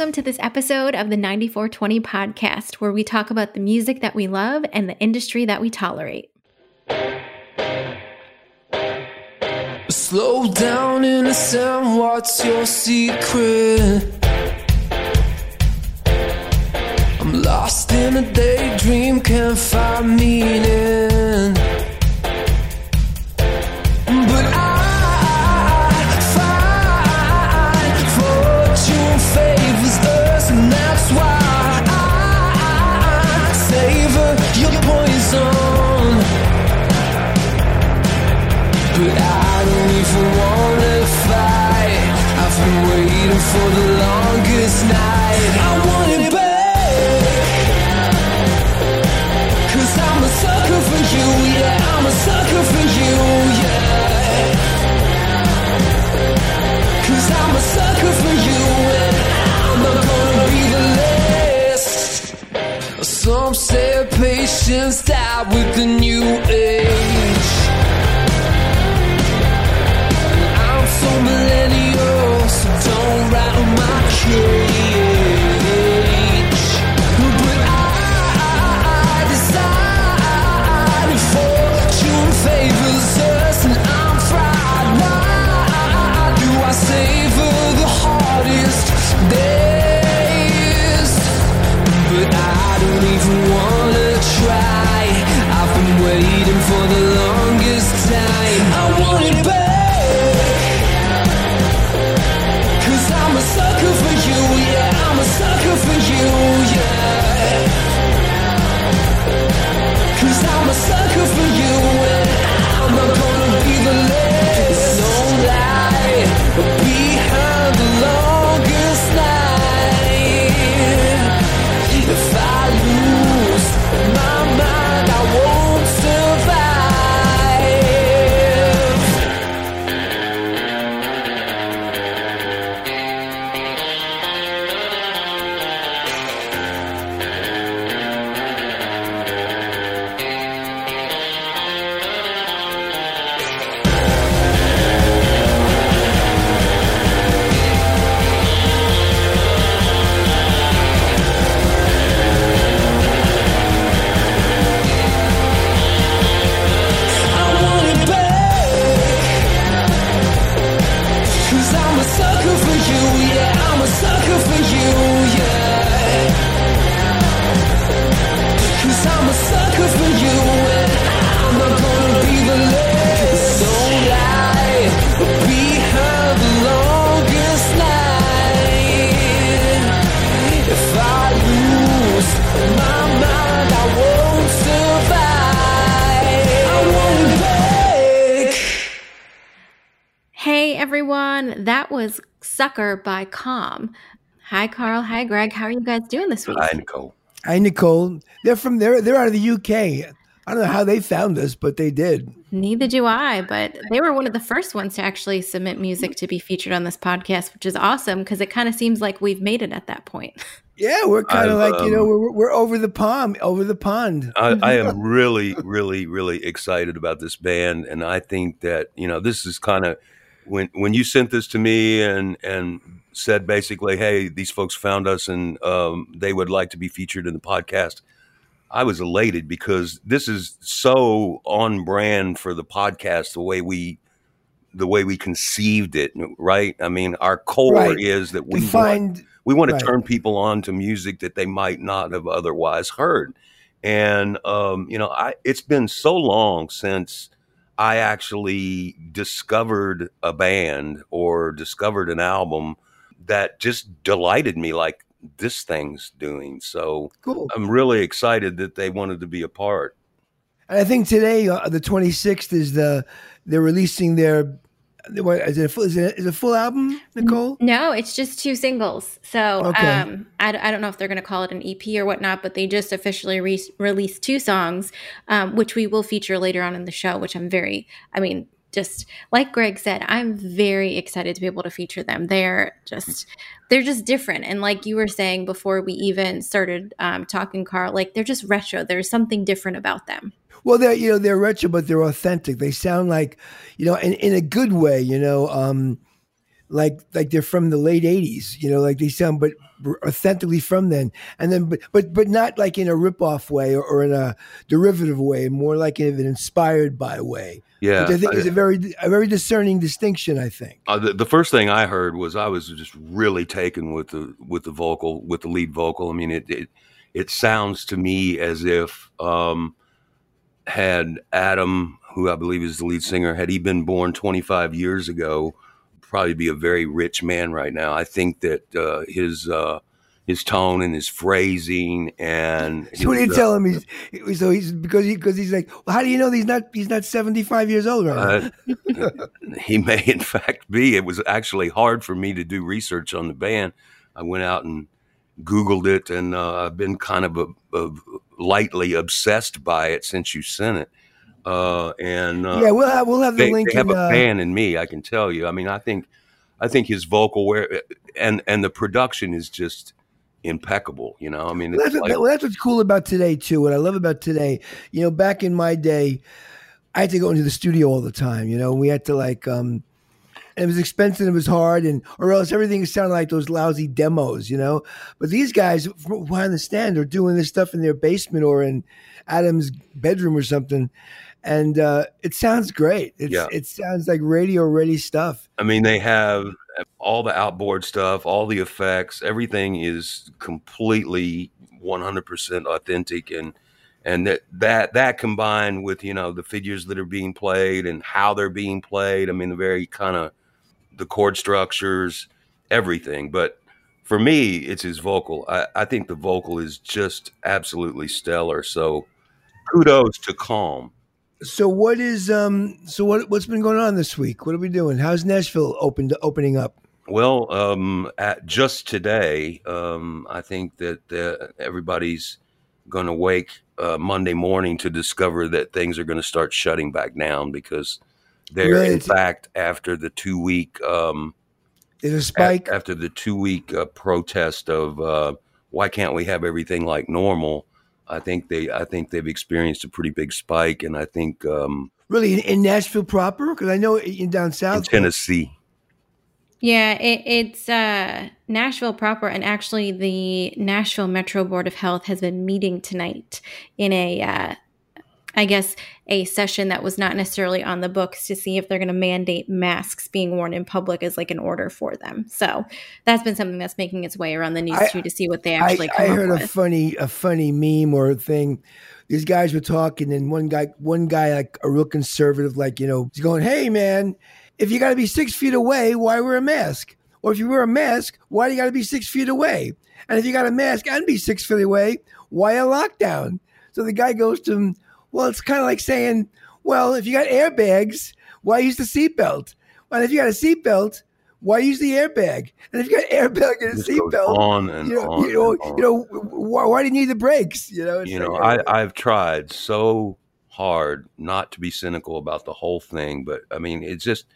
Welcome to this episode of the 9420 podcast, where we talk about the music that we love and the industry that we tolerate. Slow down, innocent, what's your secret? I'm lost in a daydream, can't find meaning. For the longest night. I want it back. Cause I'm a sucker for you, yeah. I'm a sucker for you, yeah. Cause I'm a sucker for you, and I'm not gonna be the last. Some say patience died with the new age. I'm so millennial, was by Calm. Hi Carl, hi Greg. How are you guys doing this week? Hi, Nicole. Hi, Nicole. They're from there. They're out of the UK. I don't know how they found us, but they did. Neither do I, but they were one of the first ones to actually submit music to be featured on this podcast, which is awesome because it kind of seems like we've made it at that point. Yeah, we're kind of I've, like you know um, we're we're over the pond, over the pond. I, I am really, really, really excited about this band, and I think that you know this is kind of when when you sent this to me and and said basically, hey, these folks found us and um, they would like to be featured in the podcast. I was elated because this is so on brand for the podcast, the way we the way we conceived it, right? I mean, our core Right. is that To we want, find we want to Right. turn people on to music that they might not have otherwise heard. And um, you know, I it's been so long since I actually discovered a band or discovered an album that just delighted me like this thing's doing. So cool. I'm really excited that they wanted to be a part. And I think today, uh, the 26th, is the they're releasing their. What, is it a full, is it, is it a full album, Nicole? No, it's just two singles. So Okay. um, I, I don't know if they're going to call it an EP or whatnot, but they just officially re- released two songs, um, which we will feature later on in the show, which I'm very, I mean, just like Greg said, I'm very excited to be able to feature them. They're just, they're just different. And like you were saying before we even started um, talking, Carl, like they're just retro. There's something different about them. Well, they're you know they're retro, but they're authentic. They sound like you know in, in a good way. You know, um, like like they're from the late '80s. You know, like they sound but authentically from then. And then, but but but not like in a rip-off way or, or in a derivative way, more like in an inspired by way. Yeah, which I think is a very a very discerning distinction. I think. Uh, the, the first thing I heard was I was just really taken with the with the vocal with the lead vocal. I mean, it it, it sounds to me as if um, had Adam, who I believe is the lead singer, had he been born 25 years ago, probably be a very rich man right now. I think that uh, his uh, his tone and his phrasing and so you uh, telling me? So he's because he because he's like, well, how do you know he's not he's not seventy five years old right now? Uh, he may, in fact, be. It was actually hard for me to do research on the band. I went out and Googled it, and uh, I've been kind of a, a lightly obsessed by it since you sent it. Uh, and uh, yeah, we'll have we'll have the they, link. they have in, a uh, fan in me. I can tell you. I mean, I think, I think his vocal wear and and the production is just impeccable. You know, I mean, that's, like, that's what's cool about today too. What I love about today, you know, back in my day, I had to go into the studio all the time. You know, we had to like, um, it was expensive, it was hard, and or else everything sounded like those lousy demos. You know, but these guys, from what I understand, are doing this stuff in their basement or in Adam's bedroom or something, and uh, it sounds great. It's, Yeah. it sounds like radio ready stuff. I mean, they have all the outboard stuff, all the effects. Everything is completely 100% authentic, and and that that that combined with you know the figures that are being played and how they're being played. I mean, the very kind of the chord structures, everything. But for me, it's his vocal. I, I think the vocal is just absolutely stellar. So kudos to Calm. So what is um? So what what's been going on this week? What are we doing? How's Nashville opened opening up? Well, um, at just today, um, I think that uh, everybody's going to wake uh, Monday morning to discover that things are going to start shutting back down because they're, Really? in fact, after the two week um, There's a a- spike. after the two week uh, protest of uh, why can't we have everything like normal. I think they, I think they've experienced a pretty big spike, and I think um, Really, in, in Nashville proper? Because I know in down south, in. Tennessee, Yeah, it, it's uh, Nashville proper, and actually, the Nashville Metro Board of Health has been meeting tonight in a, uh, I guess, a session that was not necessarily on the books to see if they're going to mandate masks being worn in public as like an order for them. So that's been something that's making its way around the news I- too to see what they actually I come heard a with. funny a funny meme or thing. These guys were talking, and one guy one guy like a real conservative, like you know, he's going, "Hey man, if you got to be six feet away, why wear a mask? Or if you wear a mask, why do you got to be six feet away? And if you got a mask and be six feet away, why a lockdown?" So the guy goes to him, "Well, it's kind of like saying, well, if you got airbags, why use the seatbelt? And if you got a seatbelt." Why use the airbag? And if you got airbag and a seatbelt, on and you know, on. you know, on. you know, why, why do you need the brakes? You know, you know I, i've tried so hard not to be cynical about the whole thing but i mean it's just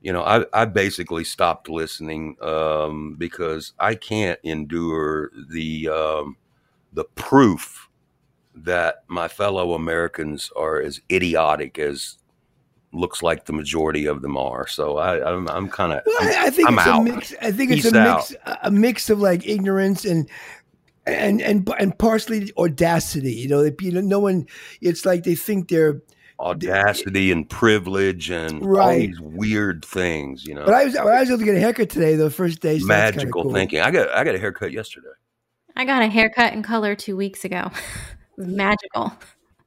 you know i, I basically stopped listening um, because i can't endure the um, the proof that my fellow americans are as idiotic as looks like the majority of them are so i i'm, I'm kind of Well, I, I think I'm it's out. a mix. I think it's Peace a mix, a mix of like ignorance and and and and partially audacity. You know, you know, no one. It's like they think they're. audacity and privilege and all Right. these weird things you know But I was I was able to get a haircut today, the first day. So magical cool. thinking. I got I got a haircut yesterday. I got a haircut and color two weeks ago. it was magical.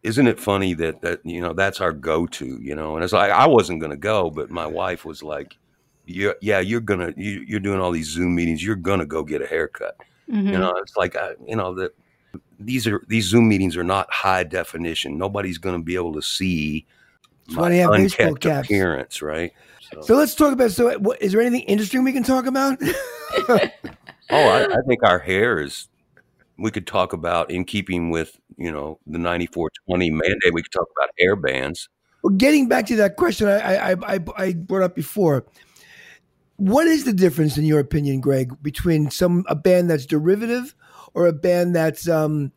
Isn't it funny that that you know that's our go to, you know? And it's like I wasn't going to go, but my wife was like, "Yeah, yeah, you're gonna you, you're doing all these Zoom meetings. You're gonna go get a haircut." Mhm. You know, it's like I, you know that these are these Zoom meetings are not high definition. Nobody's going to be able to see That's why have unkept caps. appearance, right? So, So let's talk about. So, what, is there anything interesting we can talk about? oh, I, I think our hair is. We could talk about in keeping with you know the ninety four twenty mandate. We could talk about air bands. Well, getting back to that question I, I, I, I brought up before, what is the difference, in your opinion, Greg, between some a band that's derivative or a band that's um,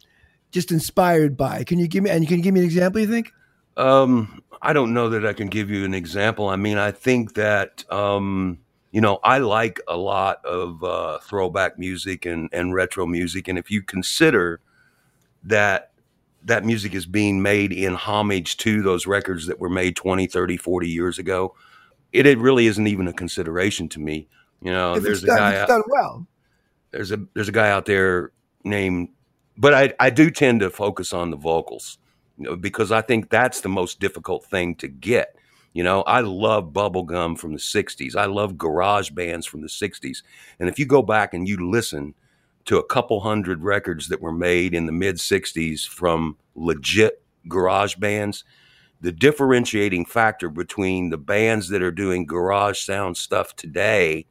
just inspired by? Can you give me and can you give me an example? You think? Um, I don't know that I can give you an example. I mean, I think that um, you know, I like a lot of uh, throwback music and, and retro music. And if you consider that that music is being made in homage to those records that were made 20, 30, 40 years ago, it, it really isn't even a consideration to me. You know, if there's it's a done, guy out, done well. there's a there's a guy out there named but I, I do tend to focus on the vocals you know, because I think that's the most difficult thing to get. You know, I love bubblegum from the 60s. I love garage bands from the 60s. And if you go back and you listen to a couple hundred records that were made in the mid 60s from legit garage bands, the differentiating factor between the bands that are doing garage sound stuff today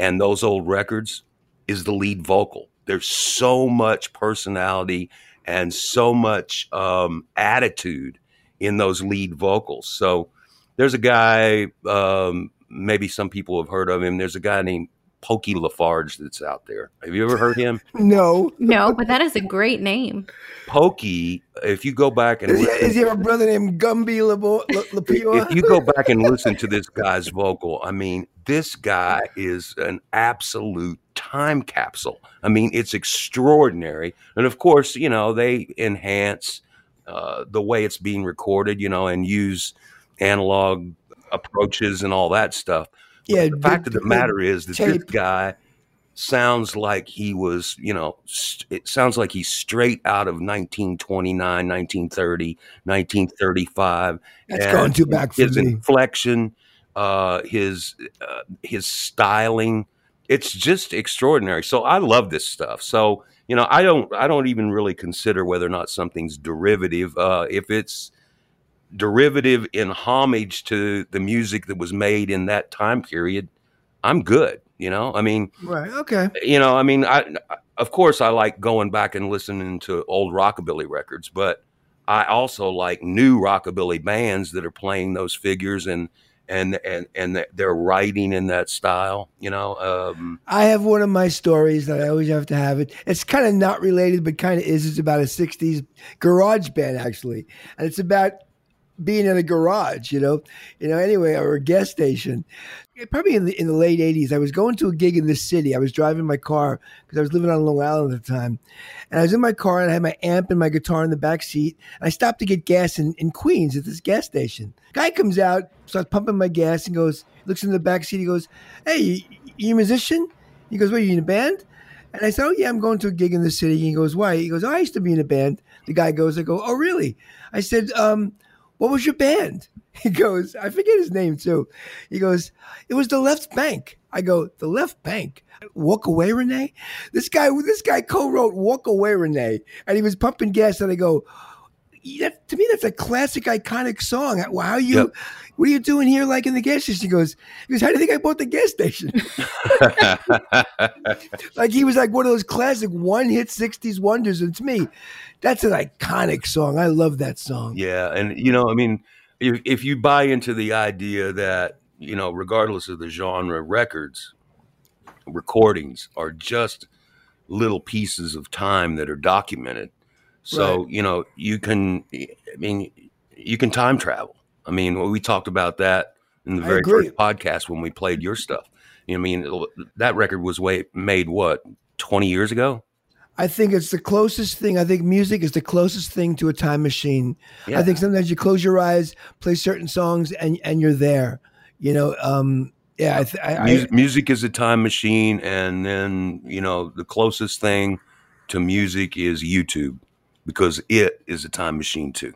and those old records is the lead vocal. There's so much personality and so much um, attitude in those lead vocals. So there's a guy, um, maybe some people have heard of him. There's a guy named Pokey Lafarge that's out there. Have you ever heard him? No. No, but that is a great name. Pokey, if you go back and Is he, listen- is he a brother named Gumby Labo- Lapua? if you go back and listen to this guy's vocal, I mean, this guy is an absolute time capsule. I mean, it's extraordinary. And of course, you know, they enhance uh, the way it's being recorded, you know, and use analog approaches and all that stuff. But Yeah, the fact of the matter is that this guy sounds like he was, you know, st- it sounds like he's straight out of 1929, 1930, 1935 That's going too back for his me. inflection, uh, his uh, his styling. It's just extraordinary. So I love this stuff. So you know, I don't I don't even really consider whether or not something's derivative. Uh, if it's derivative in homage to the music that was made in that time period, I'm good. You know, I mean, Right. Okay. you know, I mean, I of course I like going back and listening to old rockabilly records, but I also like new rockabilly bands that are playing those figures and and and and they're writing in that style. You know, um, I have one of my stories that I always have to have it. It's kind of not related, but kind of is. It's about a '60s garage band, actually, and it's about being in a garage. You know, you know. Anyway, or a gas station. Probably in the in the late '80s, I was going to a gig in this city. I was driving my car because I was living on Long Island at the time, and I was in my car and I had my amp and my guitar in the back seat. And I stopped to get gas in, in Queens at this gas station. Guy comes out, starts pumping my gas, and goes, looks in the back seat. He goes, "Hey, you, you a musician?" He goes, "What, you in a band?" And I said, "Oh yeah, I'm going to a gig in the city." He goes, "Why?" He goes, oh, "I used to be in a band." The guy goes, "I go, oh really?" I said, um, "What was your band?" He goes, "I forget his name too." He goes, "It was the Left Bank." I go, "The Left Bank." Walk away, Renee. This guy, this guy co-wrote "Walk Away, Renee," and he was pumping gas. And I go, that, to me, that's a classic, iconic song. How you? Yep. What are you doing here, like in the gas station? He goes, goes, how do you think I bought the gas station? like he was like one of those classic one-hit '60s wonders, and to me, that's an iconic song. I love that song. yeah, and you know, I mean, if if you buy into the idea that you know, regardless of the genre, records, recordings are just little pieces of time that are documented. So Right. you know, you can, I mean, you can time travel. I mean, we talked about that in the very first podcast when we played your stuff. You know, I mean, that record was way made what twenty years ago. I think it's the closest thing. I think music is the closest thing to a time machine. Yeah. I think sometimes you close your eyes, play certain songs, and and you're there. You know, um, yeah. I, th- I, I music, music is a time machine, and then you know the closest thing to music is YouTube because it is a time machine too.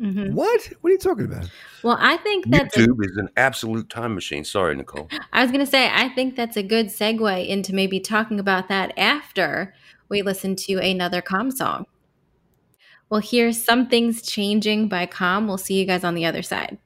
Mhm. what? What are you talking about? Well, I think that's YouTube is an absolute time machine. Sorry, Nicole. I was going to say, I think that's a good segue into maybe talking about that after we listen to another calm song. Well, here's Some Things Changing by Calm. We'll see you guys on the other side.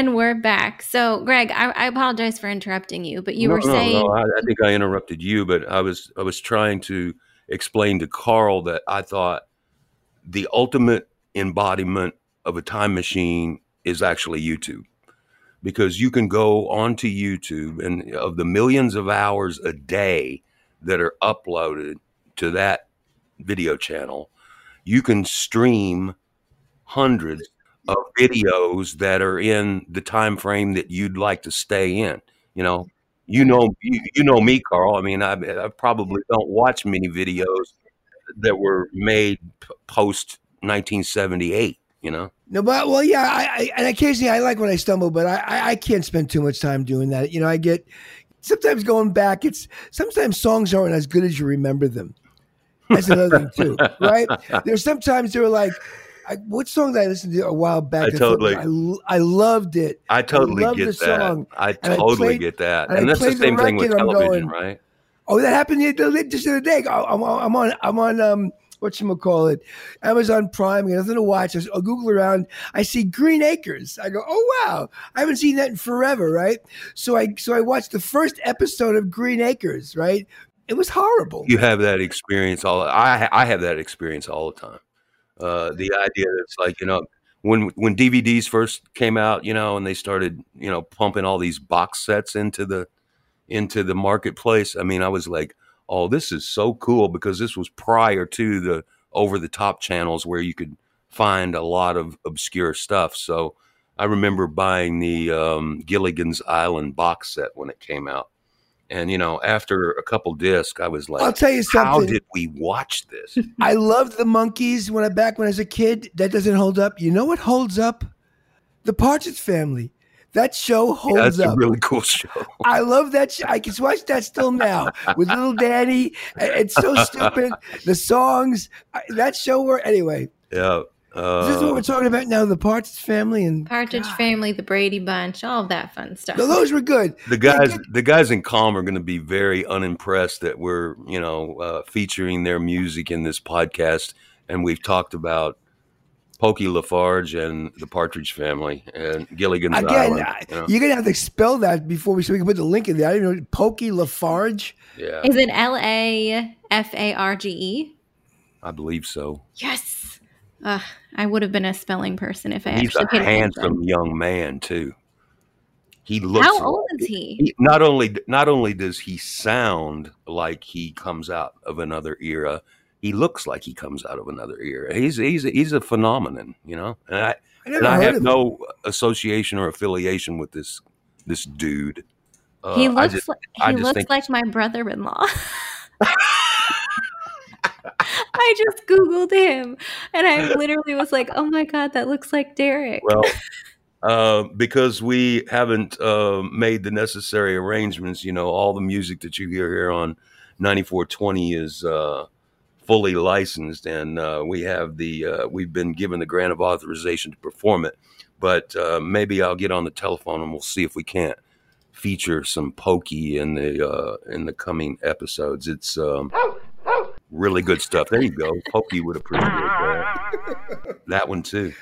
And we're back. So, Greg, I, I apologize for interrupting you, but you no, were no, saying no, I, I think I interrupted you, but I was I was trying to explain to Carl that I thought the ultimate embodiment of a time machine is actually YouTube. Because you can go onto YouTube and of the millions of hours a day that are uploaded to that video channel, you can stream hundreds of videos that are in the time frame that you'd like to stay in. You know, you know, you, you know me, Carl. I mean, I, I probably don't watch many videos that were made p- post 1978. You know, No, but well, yeah, I, I and occasionally I like when I stumble, but I, I I can't spend too much time doing that. You know, I get sometimes going back. It's sometimes songs aren't as good as you remember them. That's another thing too, right? There's sometimes they're like, I, what song did I listen to a while back? I totally- I, I loved it. I totally love get the that. song, I and I totally played- get that, and and that's the played the same thing with television, going- right? Oh, that happened just the other day. I- I'm, on- I'm on. I'm on. Um, what you call it? Amazon Prime. I got nothing to watch. I Google around. I see Green Acres. I go, oh wow! I haven't seen that in forever, right? So I so I watched the first episode of Green Acres. Right? It was horrible. You have that experience all. I I have that experience all the time. Uh, the idea that it's like you know when when DVDs first came out, you know, and they started you know pumping all these box sets into the into the marketplace. I mean, I was like, oh, this is so cool because this was prior to the over the top channels where you could find a lot of obscure stuff. So I remember buying the um, Gilligan's Island box set when it came out. And you know, after a couple discs, I was like, I'll tell you something." "How did we watch this?" I loved the Monkees when I back when I was a kid. That doesn't hold up. You know what holds up? The Partridge Family. That show holds up. That's a really cool show. I love that. Sh- I can watch that still now with little Danny. It's so stupid. The songs, that show. Were anyway. Yeah. Is this what Uh, we're talking about now? The Partridge Family and Partridge Family, the Brady Bunch, all of that fun stuff. No, those were good. the guys, the guys in Calm are going to be very unimpressed that we're, you know, uh, featuring their music in this podcast, and we've talked about Pokey Lafarge and the Partridge Family and Gilligan's Again, Island. I- you know? you're gonna have to spell that before we so we can put the link in there. I didn't know Pokey Lafarge. Yeah, Is it L A F A R G E? I believe so. Yes. Ugh, I would have been a spelling person if I He's actually a paid attention. handsome young man too. He looks. How old is he? he- not only not only does he sound like he comes out of another era, he looks like he comes out of another era. He's he's he's a phenomenon, you know. And I I and I have no association or affiliation with this this dude. Uh, he looks just- like he looks think- like my brother-in-law. I just googled him and I literally was like, "Oh my god, that looks like Derek." well, uh, because we haven't uh, made the necessary arrangements. You know, all the music that you hear here on ninety four twenty is. Uh, fully licensed and uh, we have the uh, we've been given the grant of authorization to perform it but uh, maybe i'll get on the telephone and we'll see if we can't feature some pokey in the uh, in the coming episodes it's um, really good stuff there you go Hope you would appreciate that that one too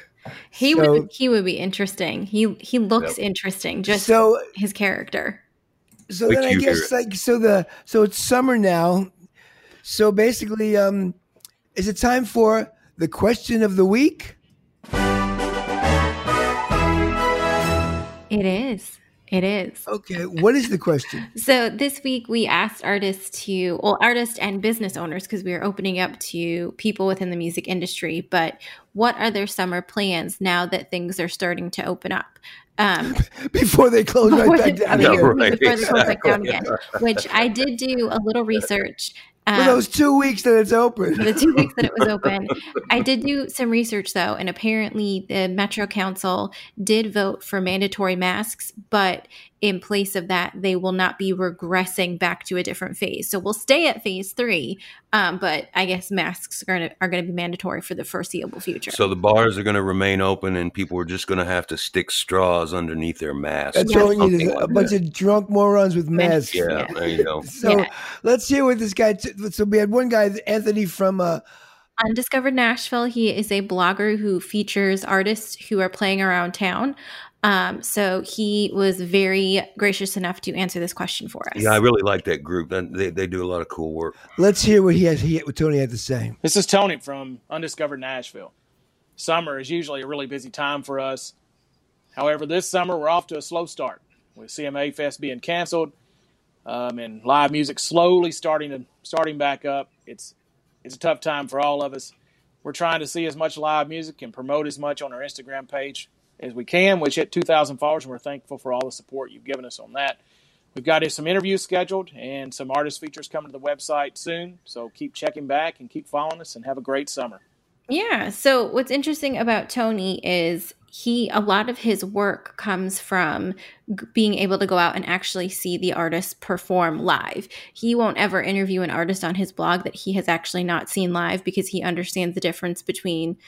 he So- would he would be interesting. He he looks interesting, just so his character. so Wait then I guess like so the so it's summer now. So basically, um, is it time for the question of the week? It is. It is. Okay, what is the question? So this week we asked artists to, well, artists and business owners, because we are opening up to people within the music industry. But what are their summer plans now that things are starting to open up? Um, Before they close right back down Yeah, again. right. before they close back down again, which I did do a little research. For Um, those two weeks that it's open. for the two weeks that it was open. I did do some research though, and apparently the Metro Council did vote for mandatory masks, but in place of that, they will not be regressing back to a different phase. So we'll stay at phase three, um, but I guess masks are going to are going to be mandatory for the foreseeable future. so the bars are going to remain open and people are just going to have to stick straws underneath their masks That's or all you need is a bunch that. of drunk morons with masks. Yeah. yeah there you go So Yeah. let's hear what this guy. T- so we had one guy, Anthony from. Uh, Undiscovered Nashville. He is a blogger who features artists who are playing around town. Um, so he was very gracious enough to answer this question for us. Yeah, I really like that group. They, they do a lot of cool work. Let's hear what he has. He, what Tony had to say. This is Tony from Undiscovered Nashville. Summer is usually a really busy time for us. However, this summer we're off to a slow start with CMA Fest being canceled um, and live music slowly starting to starting back up. It's it's a tough time for all of us. We're trying to see as much live music and promote as much on our Instagram page as we can, which hit 2,000 followers, and we're thankful for all the support you've given us on that. We've got some interviews scheduled and some artist features coming to the website soon. So keep checking back and keep following us and have a great summer. Yeah. So what's interesting about Tony is he a lot of his work comes from g- being able to go out and actually see the artist perform live. He won't ever interview an artist on his blog that he has actually not seen live because he understands the difference between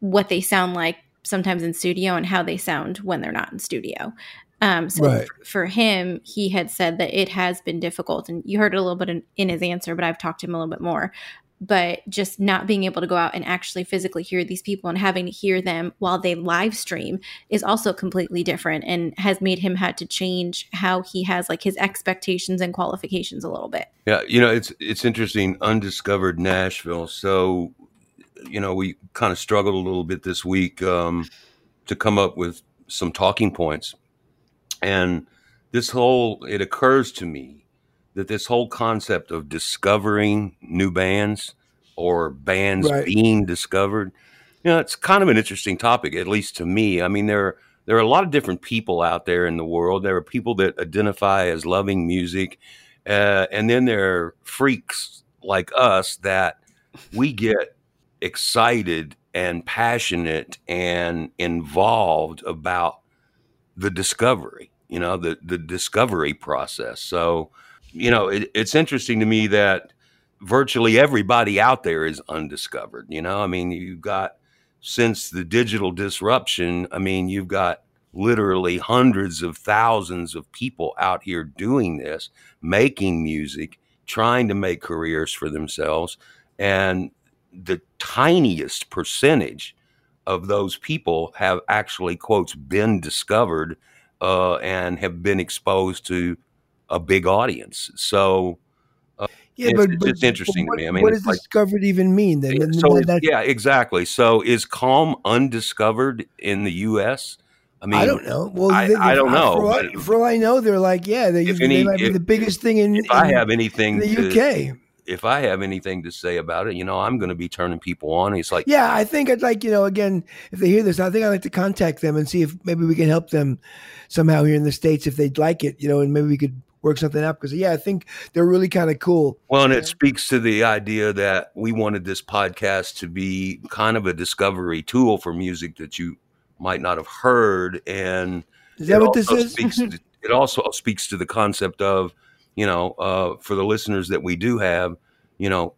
what they sound like sometimes in studio and how they sound when they're not in studio. Um, so Right. f- for him, he had said that it has been difficult, and you heard it a little bit in, in his answer, but I've talked to him a little bit more but just not being able to go out and actually physically hear these people and having to hear them while they live stream is also completely different and has made him had to change how he has like his expectations and qualifications a little bit. Yeah, you know, it's it's interesting. Undiscovered Nashville. So, you know, we kind of struggled a little bit this week um, to come up with some talking points, and this whole it occurs to me that this whole concept of discovering new bands or bands Right. being discovered, you know, it's kind of an interesting topic, at least to me. I mean, there are, there are a lot of different people out there in the world. There are people that identify as loving music, uh, and then there are freaks like us that we get excited and passionate and involved about the discovery. You know, the the discovery process. So, you know, it, it's interesting to me that virtually everybody out there is undiscovered. You know, I mean, you've got since the digital disruption, I mean, you've got literally hundreds of thousands of people out here doing this, making music, trying to make careers for themselves. And the tiniest percentage of those people have actually, quotes, been discovered uh, and have been exposed to a big audience. So, Yeah, It's- but, it's but interesting to what, me. I mean, what does like- discovered even mean? Then, Then- so that- yeah, exactly. So is Calm undiscovered in the U.S.? I mean, I don't know. Well, I- they- I don't know, For all, for all I know, they're like, yeah, they, If they might be the biggest thing in, If I have anything in the to, UK. If I have anything to say about it, you know, I'm going to be turning people on. It's like, Yeah, I think I'd like, you know, again, if they hear this, I think I'd like to contact them and see if maybe we can help them somehow here in the States if they'd like it, you know, and maybe we could work something out because, yeah, I think they're really kind of cool. well, and it speaks to the idea that we wanted this podcast to be kind of a discovery tool for music that you might not have heard, and Is that what this is? To, it also speaks to the concept of, you know, uh, for the listeners that we do have, you know,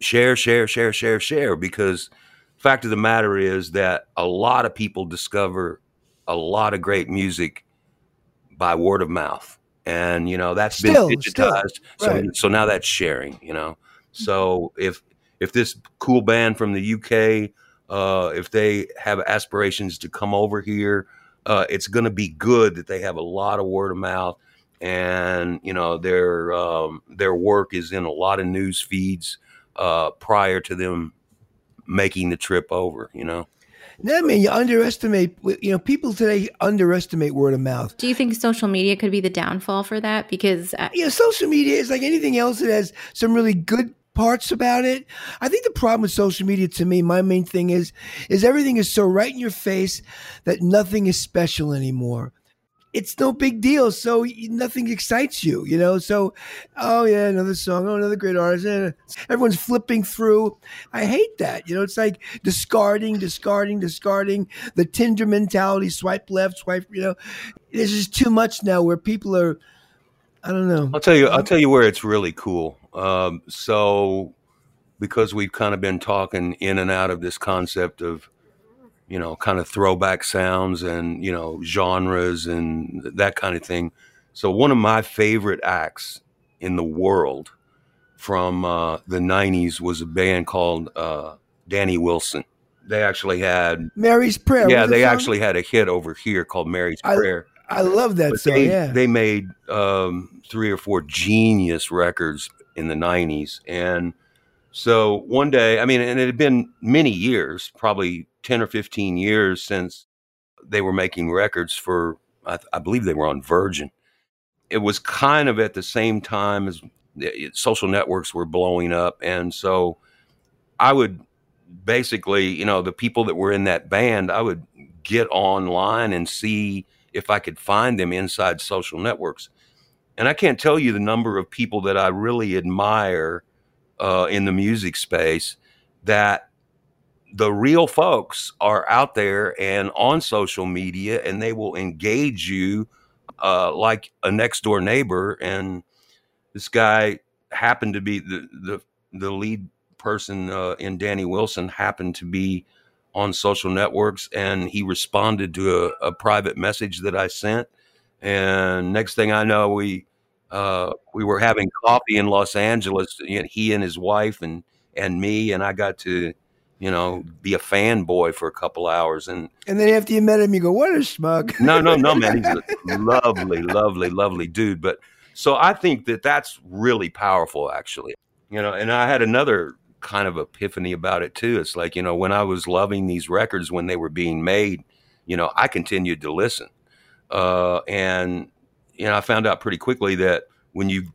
share, share, share, share, share. Because fact of the matter is that a lot of people discover a lot of great music by word of mouth, and you know that's Still, been still, digitized. so, right. so now that's sharing. You know, so if if this cool band from the UK, uh, if they have aspirations to come over here, uh, it's going to be good that they have a lot of word of mouth, and you know their um, their work is in a lot of news feeds uh, prior to them making the trip over. You know, I mean, you underestimate, you know, people today underestimate word of mouth. Do you think social media could be the downfall for that? Because uh, you know, social media is like anything else. It has some really good parts about it. I think the problem with social media, to me, my main thing is, is everything is so right in your face that nothing is special anymore. It's no big deal, so nothing excites you, you know. So, oh yeah, another song, oh another great artist. eh. Everyone's flipping through. I hate that, you know. It's like discarding, discarding, discarding. The Tinder mentality: swipe left, swipe. You know, This is too much now where people are. I don't know. I'll tell you. I'll tell you where it's really cool. Um, so, because we've kind of been talking in and out of this concept of, you know, kind of throwback sounds and you know genres and that kind of thing. So, one of my favorite acts in the world from uh, the '90s was a band called uh, Danny Wilson. they actually had Mary's Prayer. yeah they actually had a hit over here called Mary's I- Prayer. I love that But song. they, yeah. they made um, three or four genius records in the 90s. And so one day, I mean, and it had been many years, probably 10 or 15 years since they were making records for, I, I believe they were on Virgin. It was kind of at the same time as the- eh, social networks were blowing up. And so I would basically, you know, the people that were in that band, I would get online and see if I could find them inside social networks. And I can't tell you the number of people that I really admire uh, in the music space that the real folks are out there and on social media and they will engage you uh, like a next door neighbor. And this guy happened to be the, the, the lead person uh, in Danny Wilson happened to be on social networks and he responded to a, a private message that I sent. And next thing I know, we uh, we were having coffee in Los Angeles. He and his wife and and me, and I got to, you know, be a fanboy for a couple hours. And and then after you met him, you go, "What a smug. no, no, no, man, he's a lovely, lovely, lovely dude. But so I think that that's really powerful, actually. You know, and I had another kind of epiphany about it too. It's like you know, when I was loving these records when they were being made, you know, I continued to listen, uh, and you know, I found out pretty quickly that when you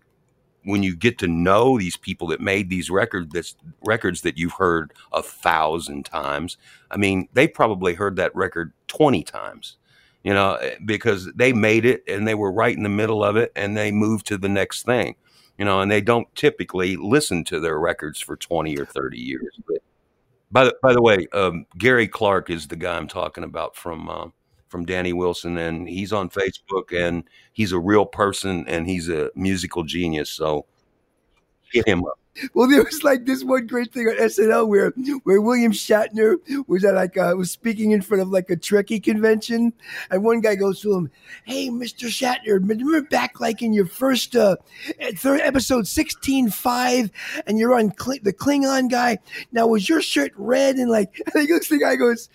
when you get to know these people that made these records that's records that you've heard a thousand times i mean they probably heard that record 20 times you know eh, because they made it and they were right in the middle of it and they moved to the next thing you know and they don't typically listen to their records for 20 or 30 years but by the, by the way um, gary clark is the guy i'm talking about from uh, from danny wilson and he's on facebook and he's a real person and he's a musical genius so hit him up Well, there was like this one great thing on SNL where where William Shatner was at like uh, was speaking in front of like a Trekkie convention, and one guy goes to him, "Hey, Mister Shatner, remember back like in your first uh, third episode sixteen five, and you're on the Klingon guy. Now was your shirt red and like?" And he looks, the guy goes.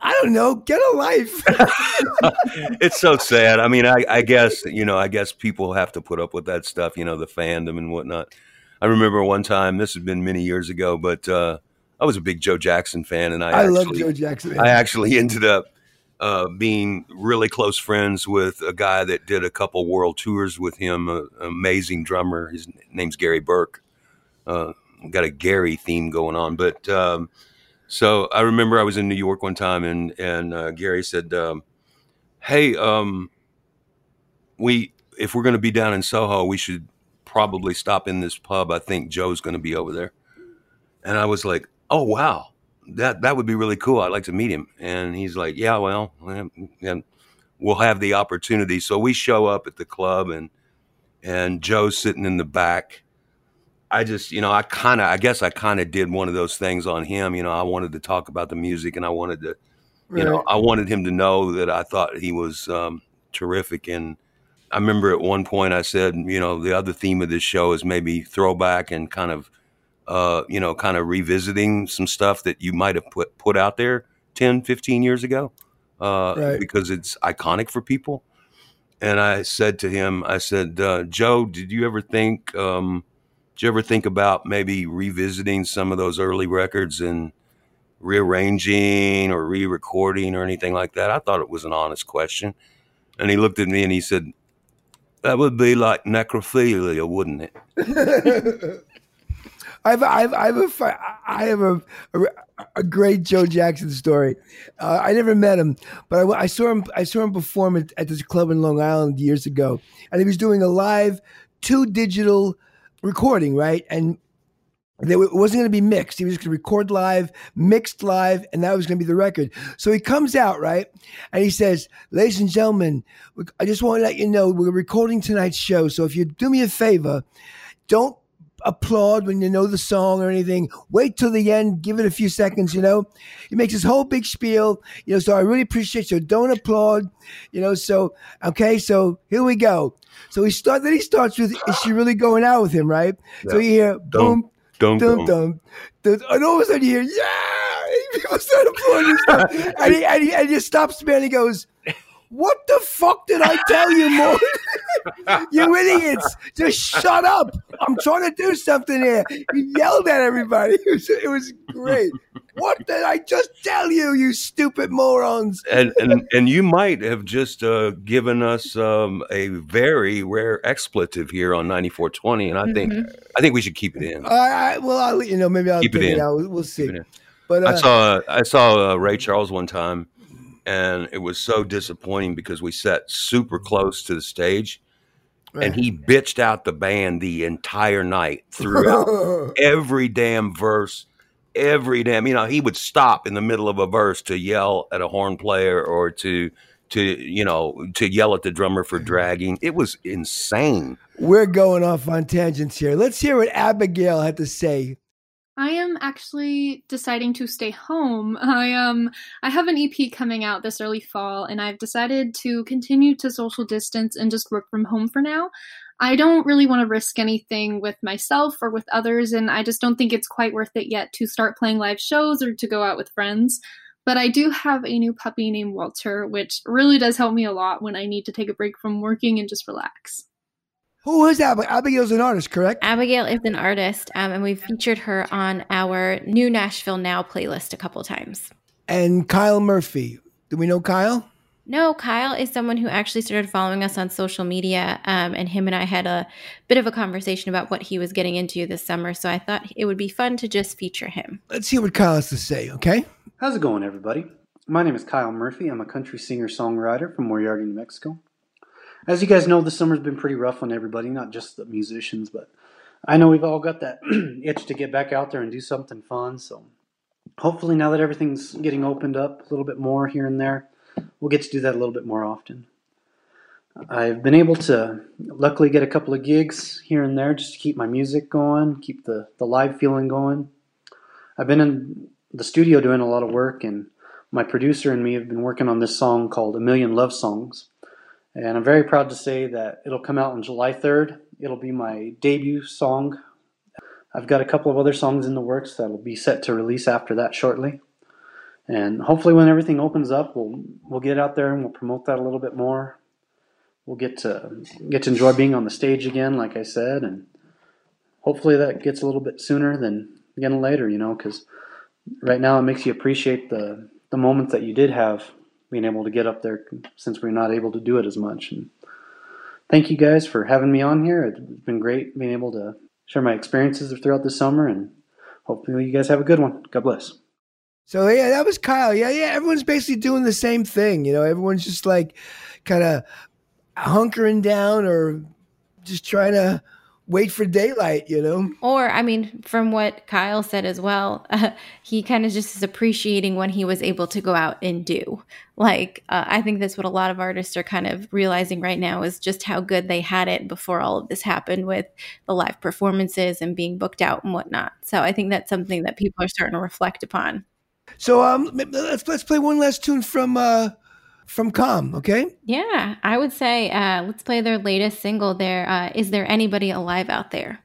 I don't know. Get a life. it's so sad. I mean, I, I guess you know, I guess people have to put up with that stuff. You know, the fandom and whatnot. I remember one time. This has been many years ago, but uh, I was a big Joe Jackson fan, and I, I, love Joe Jackson. I actually ended up uh, being really close friends with a guy that did a couple world tours with him. An amazing drummer. His name's Gary Burke. Uh, got a Gary theme going on, but um, so I remember I was in New York one time, and and uh, Gary said, um, "Hey, um, we if we're going to be down in Soho, we should probably stop in this pub. I think Joe's going to be over there." And I was like, "Oh wow, that that would be really cool. I'd like to meet him." And he's like, "Yeah, well, and we'll have the opportunity." So we show up at the club, and and Joe's sitting in the back. I just, you know, I kind of, I guess I kind of did one of those things on him. You know, I wanted to talk about the music, and I wanted to, you know, I wanted him to know that I thought he was um, terrific. And I remember at one point I said, you know, the other theme of this show is maybe throwback and kind of, uh, you know, kind of revisiting some stuff that you might have put put out there 10, 15 years ago, uh, Right. because it's iconic for people. And I said to him, I said, uh, Joe, did you ever think, um, did you ever think about maybe revisiting some of those early records and rearranging or re-recording or anything like that? I thought it was an honest question. And he looked at me and he said, "That would be like necrophilia, wouldn't it?" I've, I've, I've a, have a, a, a great Joe Jackson story. Uh, I never met him, but I, I saw him. I saw him perform at, at this club in Long Island years ago, and he was doing a live, two digital recording, right? And it wasn't going to be mixed. He was going to record live, mixed live, and that was going to be the record. So he comes out, right? And he says, Ladies and gentlemen, I just want to let you know we're recording tonight's show. So if you do me a favor, don't applaud when you know the song or anything. Wait till the end, give it a few seconds, you know. He makes this whole big spiel, you know, so I really appreciate you. Don't applaud, you know. So okay, so here we go. So he start then he starts with is she really going out with him, right? So you hear boom, dum dum, dum, and all of a sudden you hear yeah, People start applauding and stuff. And he, and, he, and he stops me and he goes, What the fuck did I tell you, more? you idiots! Just shut up! I'm trying to do something here. He yelled at everybody. It was, it was great. What did I just tell you, you stupid morons? and and and you might have just uh, given us um, a very rare expletive here on 9420 and i think i think we should keep it in I, I, well, I'll you know. Maybe I'll Keep it take it in. out. We'll, see. in. But uh, i saw i saw uh, ray charles one time and it was so disappointing because we sat super close to the stage and he bitched out the band the entire night throughout every damn verse every damn you know he would stop in the middle of a verse to yell at a horn player or to to you know to yell at the drummer for dragging it was insane we're going off on tangents here. Let's hear what Abigail had to say. I am actually deciding to stay home. I um I have an EP coming out this early fall and I've decided to continue to social distance and just work from home for now. I don't really want to risk anything with myself or with others and I just don't think it's quite worth it yet to start playing live shows or to go out with friends. But I do have a new puppy named Walter, which really does help me a lot when I need to take a break from working and just relax. Who is Abigail? Abigail's an artist, correct? Abigail is an artist, um, and we've featured her on our new Nashville Now playlist a couple times. And Kyle Murphy. Do we know Kyle? No, Kyle is someone who actually started following us on social media, um, and him and I had a bit of a conversation about what he was getting into this summer. So I thought it would be fun to just feature him. Let's hear what Kyle has to say, okay? How's it going, everybody? My name is Kyle Murphy. I'm a country singer songwriter from Moriarty, New Mexico. As you guys know, the summer's been pretty rough on everybody, not just the musicians, but I know we've all got that itch to get back out there and do something fun. So hopefully, now that everything's getting opened up a little bit more here and there, we'll get to do that a little bit more often. I've been able to luckily get a couple of gigs here and there just to keep my music going, keep the, the live feeling going. I've been in the studio doing a lot of work, and my producer and me have been working on this song called A Million Love Songs. And I'm very proud to say that it'll come out on July 3rd. It'll be my debut song. I've got a couple of other songs in the works that'll be set to release after that shortly. And hopefully when everything opens up, we'll we'll get out there and we'll promote that a little bit more. We'll get to get to enjoy being on the stage again, like I said, and hopefully that gets a little bit sooner than getting later, you know, because right now it makes you appreciate the the moments that you did have being able to get up there since we're not able to do it as much. And thank you guys for having me on here. It's been great being able to share my experiences throughout the summer, and hopefully you guys have a good one. God bless. So yeah, that was Kyle. Yeah, yeah. Everyone's basically doing the same thing. You know, everyone's just like kind of hunkering down or just trying to wait for daylight. You know. Or, I mean, from what Kyle said as well, uh, he kind of just is appreciating when he was able to go out and do. Like, uh, I think that's what a lot of artists are kind of realizing right now is just how good they had it before all of this happened with the live performances and being booked out and whatnot. So I think that's something that people are starting to reflect upon. So um, let's let's play one last tune from uh from Com. Okay. Yeah, I would say uh, let's play their latest single. There uh, is there anybody alive out there?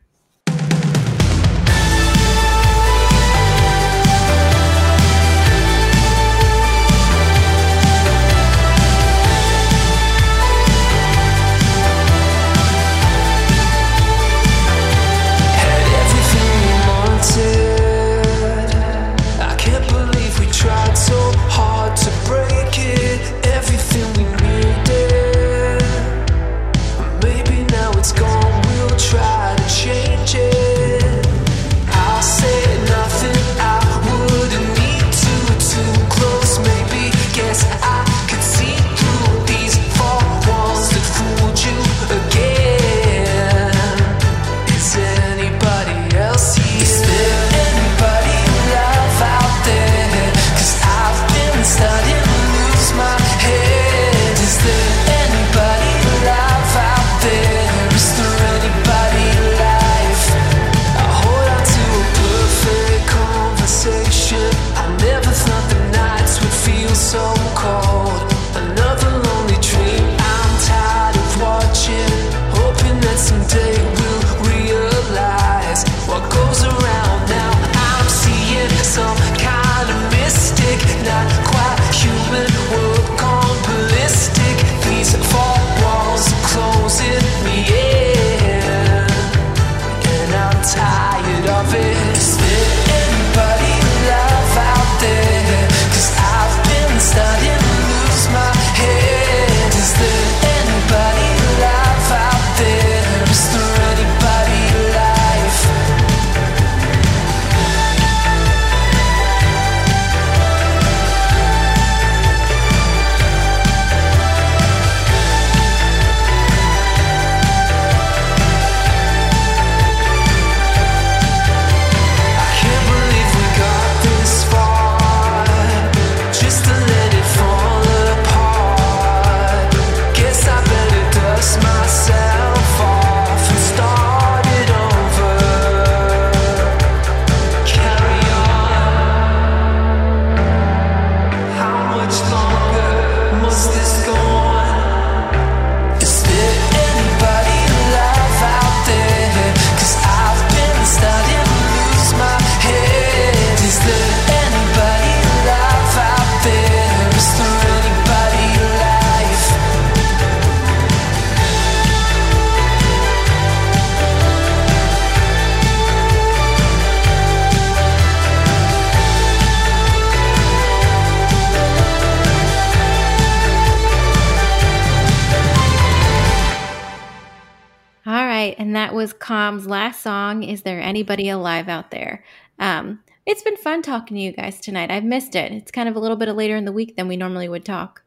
Last song. Is there anybody alive out there? Um, it's been fun talking to you guys tonight. I've missed it. It's kind of a little bit later in the week than we normally would talk.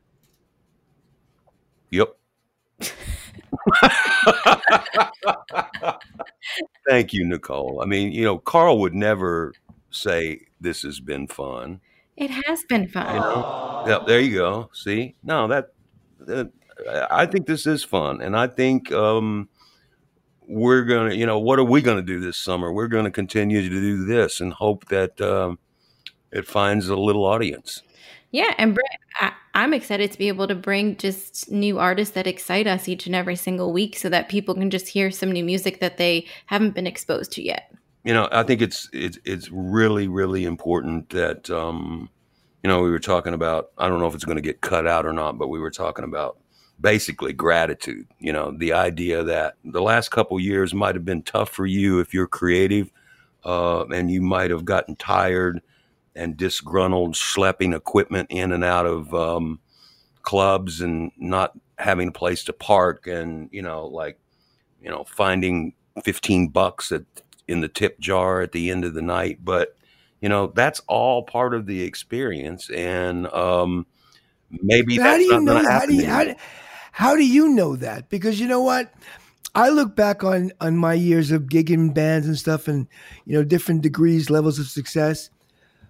Yep. Thank you, Nicole. I mean, you know, Carl would never say this has been fun. It has been fun. You know, yeah, there you go. See, no, that, that I think this is fun, and I think um, we're gonna, you know, what are we gonna do this summer? We're gonna continue to do this and hope that um, it finds a little audience. Yeah, and I, I'm excited to be able to bring just new artists that excite us each and every single week, so that people can just hear some new music that they haven't been exposed to yet. You know, I think it's it's it's really really important that um, you know we were talking about. I don't know if it's going to get cut out or not, but we were talking about basically gratitude. You know, the idea that the last couple years might have been tough for you if you're creative, uh, and you might have gotten tired and disgruntled, schlepping equipment in and out of um, clubs and not having a place to park, and you know, like you know, finding fifteen bucks at in the tip jar at the end of the night, but you know that's all part of the experience and um maybe How that's do you not know? gonna How happen do you how, do- how do you know that? Because you know what, I look back on on my years of gigging bands and stuff, and you know different degrees, levels of success.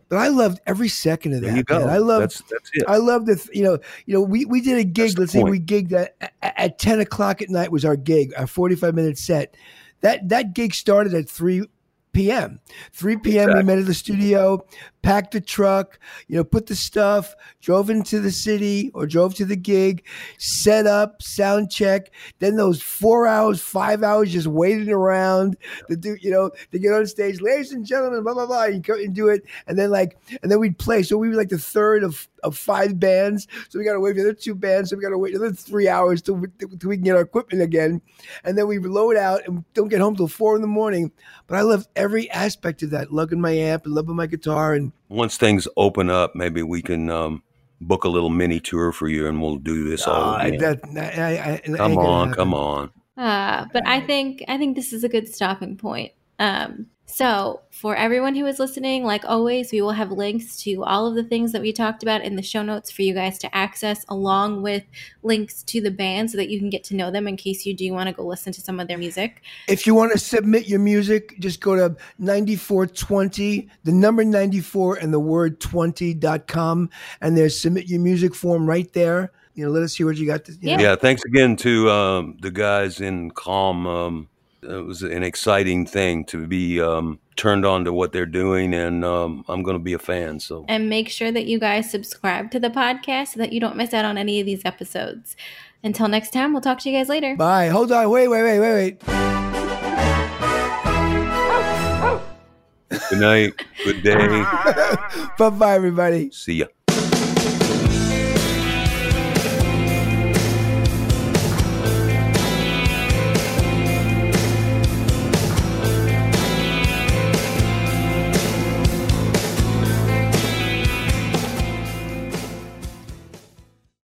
But I loved every second of that. there you go man. I loved. that's that's it I love the you know you know we, we did a gig. That's Let's say we gigged at, at at ten o'clock at night was our gig, our forty five minute set. That that gig started at three p.m. Three p.m. We met at the studio, packed the truck, you know, put the stuff, drove into the city or drove to the gig, set up, sound check. Then those four hours, five hours just waiting around to do, you know, to get on stage, ladies and gentlemen, blah blah blah. You go and do it, and then like, and then we'd play. So we were like the third of of five bands. So we got to wait for the other two bands. So we got to wait another three hours till we, till we can get our equipment again, and then we load out and don't get home till four in the morning. But I love every aspect of that, lugging my amp and loving my guitar, and once things open up maybe we can um book a little mini tour for you and we'll do this all uh, again. that, I, I, I, come on happen. come on Uh, but I think I think this is a good stopping point. Um, so for everyone who is listening, like always, we will have links to all of the things that we talked about in the show notes for you guys to access, along with links to the band so that you can get to know them in case you do want to go listen to some of their music. If you want to submit your music, just go to 9420, the number 94 and the word 20.com, and there's submit your music form right there. You know, let us see what you got to you Yeah. know. yeah thanks again to um the guys in calm um it was an exciting thing to be um turned on to what they're doing and um i'm gonna be a fan so And make sure that you guys subscribe to the podcast so that you don't miss out on any of these episodes. Until next time, we'll talk to you guys later. Bye. Hold on. Wait, wait, wait, wait, wait. good night good day bye bye, everybody. see ya